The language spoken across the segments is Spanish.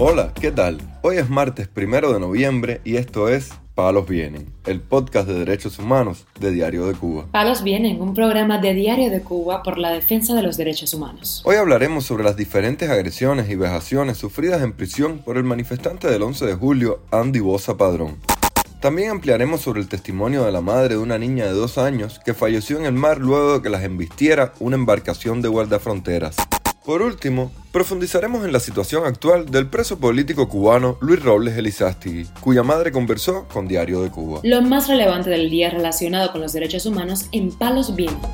Hola, ¿qué tal? Hoy es martes primero de noviembre y esto es Palos Vienen, el podcast de derechos humanos de Diario de Cuba. Palos Vienen, un programa de Diario de Cuba por la defensa de los derechos humanos. Hoy hablaremos sobre las diferentes agresiones y vejaciones sufridas en prisión por el manifestante del 11 de julio, Andy Bosa Padrón. También ampliaremos sobre el testimonio de la madre de una niña de dos años que falleció en el mar luego de que las embistiera una embarcación de guardafronteras. Por último, profundizaremos en la situación actual del preso político cubano Luis Robles Elizástigui, cuya madre conversó con Diario de Cuba. Lo más relevante del día relacionado con los derechos humanos en Palos Vientos.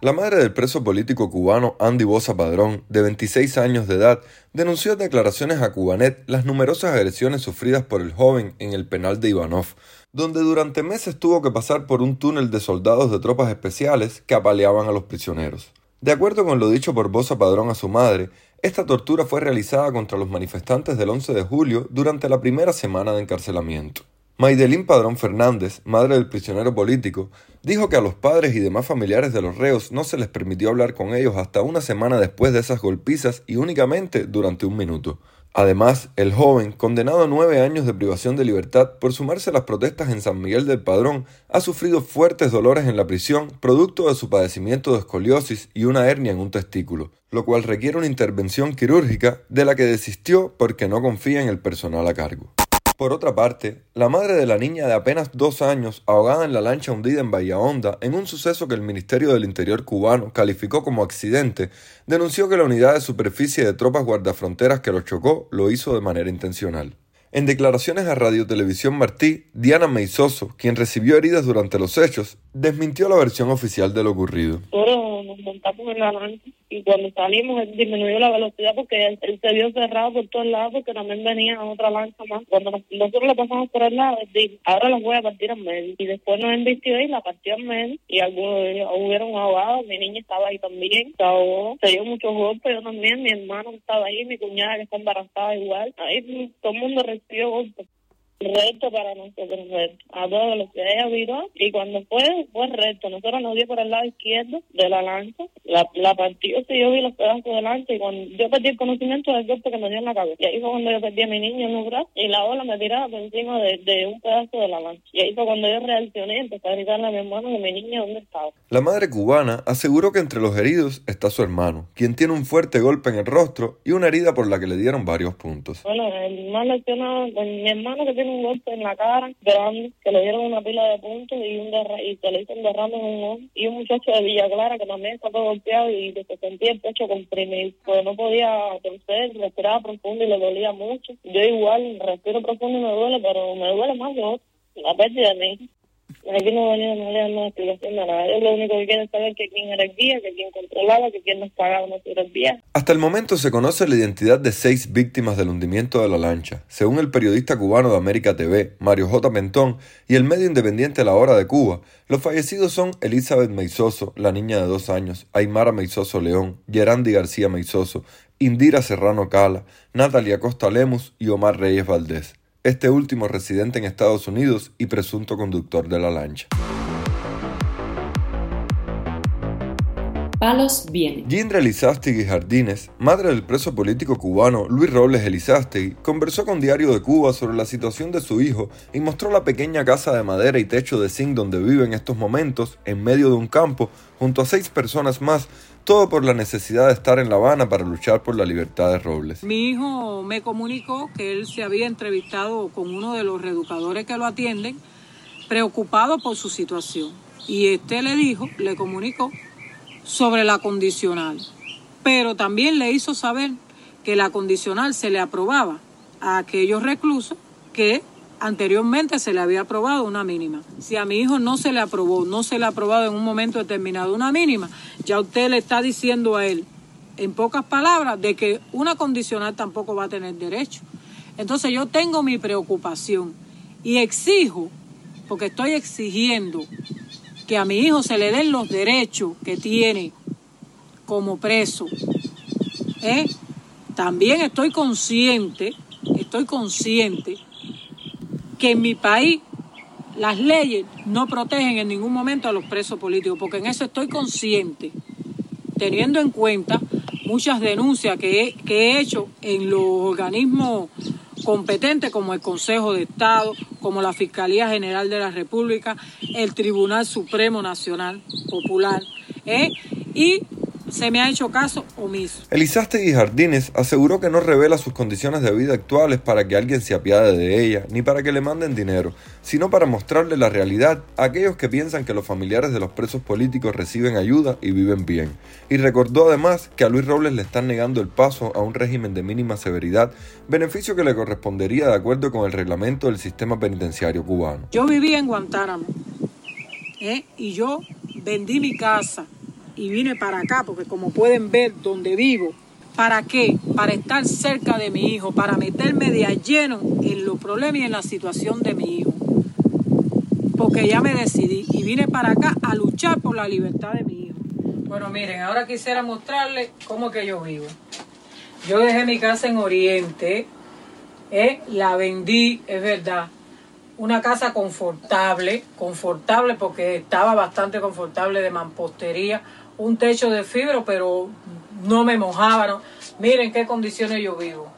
La madre del preso político cubano Andy Bosa Padrón, de 26 años de edad, denunció en declaraciones a Cubanet las numerosas agresiones sufridas por el joven en el penal de Ivanov, donde durante meses tuvo que pasar por un túnel de soldados de tropas especiales que apaleaban a los prisioneros. De acuerdo con lo dicho por Bosa Padrón a su madre, esta tortura fue realizada contra los manifestantes del 11 de julio durante la primera semana de encarcelamiento. Maidelín Padrón Fernández, madre del prisionero político, dijo que a los padres y demás familiares de los reos no se les permitió hablar con ellos hasta una semana después de esas golpizas y únicamente durante un minuto. Además, el joven, condenado a nueve años de privación de libertad por sumarse a las protestas en San Miguel del Padrón, ha sufrido fuertes dolores en la prisión producto de su padecimiento de escoliosis y una hernia en un testículo, lo cual requiere una intervención quirúrgica de la que desistió porque no confía en el personal a cargo. Por otra parte, la madre de la niña de apenas dos años, ahogada en la lancha hundida en Bahía Honda, en un suceso que el Ministerio del Interior cubano calificó como accidente, denunció que la unidad de superficie de tropas guardafronteras que lo chocó lo hizo de manera intencional. En declaraciones a Radio Televisión Martí, Diana Meizoso, quien recibió heridas durante los hechos, desmintió la versión oficial de lo ocurrido. Montamos en la lancha y cuando salimos él disminuyó la velocidad porque él, él, se vio cerrado por todos lados porque también venía otra lancha más. Cuando nos, nosotros le pasamos por el lado, dijo, ahora las voy a partir en medio. Y después nos embistió y la partió en medio y algunos de ellos hubieron ahogados. Mi niña estaba ahí también, se ahogó, se dio muchos golpes, yo también, mi hermano estaba ahí, mi cuñada que está embarazada igual. Ahí todo el mundo recibió golpes recto para nosotros, recto, a todo lo que ella viró y cuando fue, fue recto. Nosotros nos dio por el lado izquierdo de la lanza, la, la partió, sí, yo vi los pedazos de lanza y cuando yo perdí el conocimiento del golpe que me dio en la cabeza. Y ahí fue cuando yo perdí a mi niño en un brazo y la ola me tiraba por encima de, de, un pedazo de la lanza. Y ahí fue cuando yo reaccioné y empecé a gritarle a mi hermano que mi niño dónde estaba. La madre cubana aseguró que entre los heridos está su hermano, quien tiene un fuerte golpe en el rostro y una herida por la que le dieron varios puntos. Bueno, el más lesionado, mi hermano que tiene un golpe en la cara que le dieron una pila de puntos y un derra y se le hizo un derrame en un ojo. Y un muchacho de Villa Clara que también está todo golpeado y que se sentía el pecho comprimido, pues no podía torcer, respiraba profundo y le dolía mucho. Yo igual respiro profundo y me duele, pero me duele más que otro, la pérdida de mi Aquí no de. Ellos lo único que quieren saber que quién era el guía, que quién controlaba, que quién nos pagaba días. Hasta el momento se conoce la identidad de seis víctimas del hundimiento de la lancha. Según el periodista cubano de América TV, Mario J. Mentón, y el medio independiente La Hora de Cuba, los fallecidos son Elizabeth Meizoso, la niña de dos años, Aymara Meizoso León, Gerandi García Meizoso, Indira Serrano Cala, Natalia Costa Lemus y Omar Reyes Valdés este último residente en Estados Unidos y presunto conductor de la lancha. Palos viene. Gindra Elizástegui Jardines, madre del preso político cubano Luis Robles Elizástegui, conversó con Diario de Cuba sobre la situación de su hijo y mostró la pequeña casa de madera y techo de zinc donde vive en estos momentos, en medio de un campo, junto a seis personas más, todo por la necesidad de estar en La Habana para luchar por la libertad de Robles. Mi hijo me comunicó que él se había entrevistado con uno de los reeducadores que lo atienden, preocupado por su situación. Y este le dijo, le comunicó sobre la condicional, pero también le hizo saber que la condicional se le aprobaba a aquellos reclusos que anteriormente se le había aprobado una mínima. Si a mi hijo no se le aprobó, no se le ha aprobado en un momento determinado una mínima, ya usted le está diciendo a él, en pocas palabras, de que una condicional tampoco va a tener derecho. Entonces yo tengo mi preocupación y exijo, porque estoy exigiendo que a mi hijo se le den los derechos que tiene como preso. ¿eh? También estoy consciente, estoy consciente que en mi país las leyes no protegen en ningún momento a los presos políticos, porque en eso estoy consciente, teniendo en cuenta muchas denuncias que he, hecho en los organismos competentes como el Consejo de Estado, como la Fiscalía General de la República, el Tribunal Supremo Nacional Popular, ¿eh? y se me ha hecho caso omiso. Elizástegui Jardines aseguró que no revela sus condiciones de vida actuales para que alguien se apiade de ella, ni para que le manden dinero, sino para mostrarle la realidad a aquellos que piensan que los familiares de los presos políticos reciben ayuda y viven bien. Y recordó además que a Luis Robles le están negando el paso a un régimen de mínima severidad, beneficio que le correspondería de acuerdo con el reglamento del sistema penitenciario cubano. Yo viví en Guantánamo ¿eh? y yo vendí mi casa y vine para acá, porque como pueden ver donde vivo, ¿para qué? Para estar cerca de mi hijo, para meterme de lleno en los problemas y en la situación de mi hijo. Porque ya me decidí y vine para acá a luchar por la libertad de mi hijo. Bueno, miren, ahora quisiera mostrarles cómo que yo vivo. Yo dejé mi casa en Oriente, ¿eh? la vendí, es verdad, una casa confortable, confortable porque estaba bastante confortable de mampostería, un techo de fibra, pero no me mojaba. Miren qué condiciones yo vivo.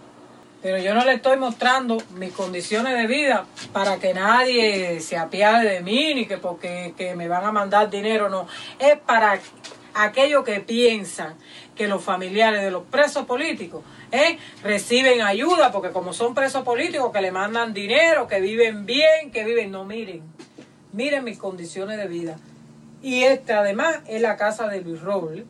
Pero yo no le estoy mostrando mis condiciones de vida para que nadie se apiade de mí ni que porque que me van a mandar dinero, no. Es para aquellos que piensan que los familiares de los presos políticos ¿eh? reciben ayuda, porque como son presos políticos que le mandan dinero, que viven bien, que viven, no miren, miren mis condiciones de vida. Y esta además es la casa de Luis Robles,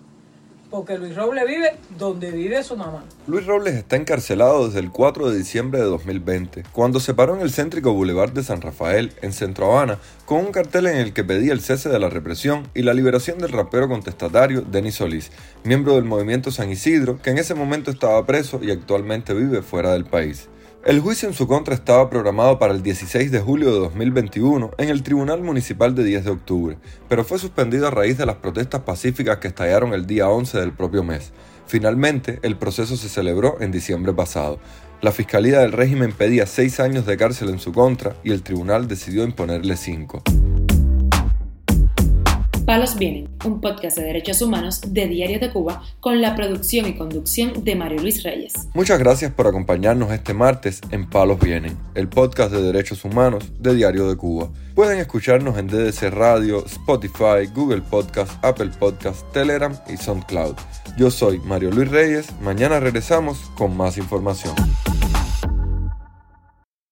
porque Luis Robles vive donde vive su mamá. Luis Robles está encarcelado desde el 4 de diciembre de 2020, cuando se paró en el céntrico Boulevard de San Rafael, en Centro Habana, con un cartel en el que pedía el cese de la represión y la liberación del rapero contestatario Denis Solís, miembro del movimiento San Isidro, que en ese momento estaba preso y actualmente vive fuera del país. El juicio en su contra estaba programado para el 16 de julio de 2021 en el Tribunal Municipal de 10 de octubre, pero fue suspendido a raíz de las protestas pacíficas que estallaron el día 11 del propio mes. Finalmente, el proceso se celebró en diciembre pasado. La Fiscalía del régimen pedía seis años de cárcel en su contra y el tribunal decidió imponerle cinco. Palos Vienen, un podcast de derechos humanos de Diario de Cuba con la producción y conducción de Mario Luis Reyes. Muchas gracias por acompañarnos este martes en Palos Vienen, el podcast de derechos humanos de Diario de Cuba. Pueden escucharnos en DDC Radio, Spotify, Google Podcast, Apple Podcast, Telegram y SoundCloud. Yo soy Mario Luis Reyes, mañana regresamos con más información.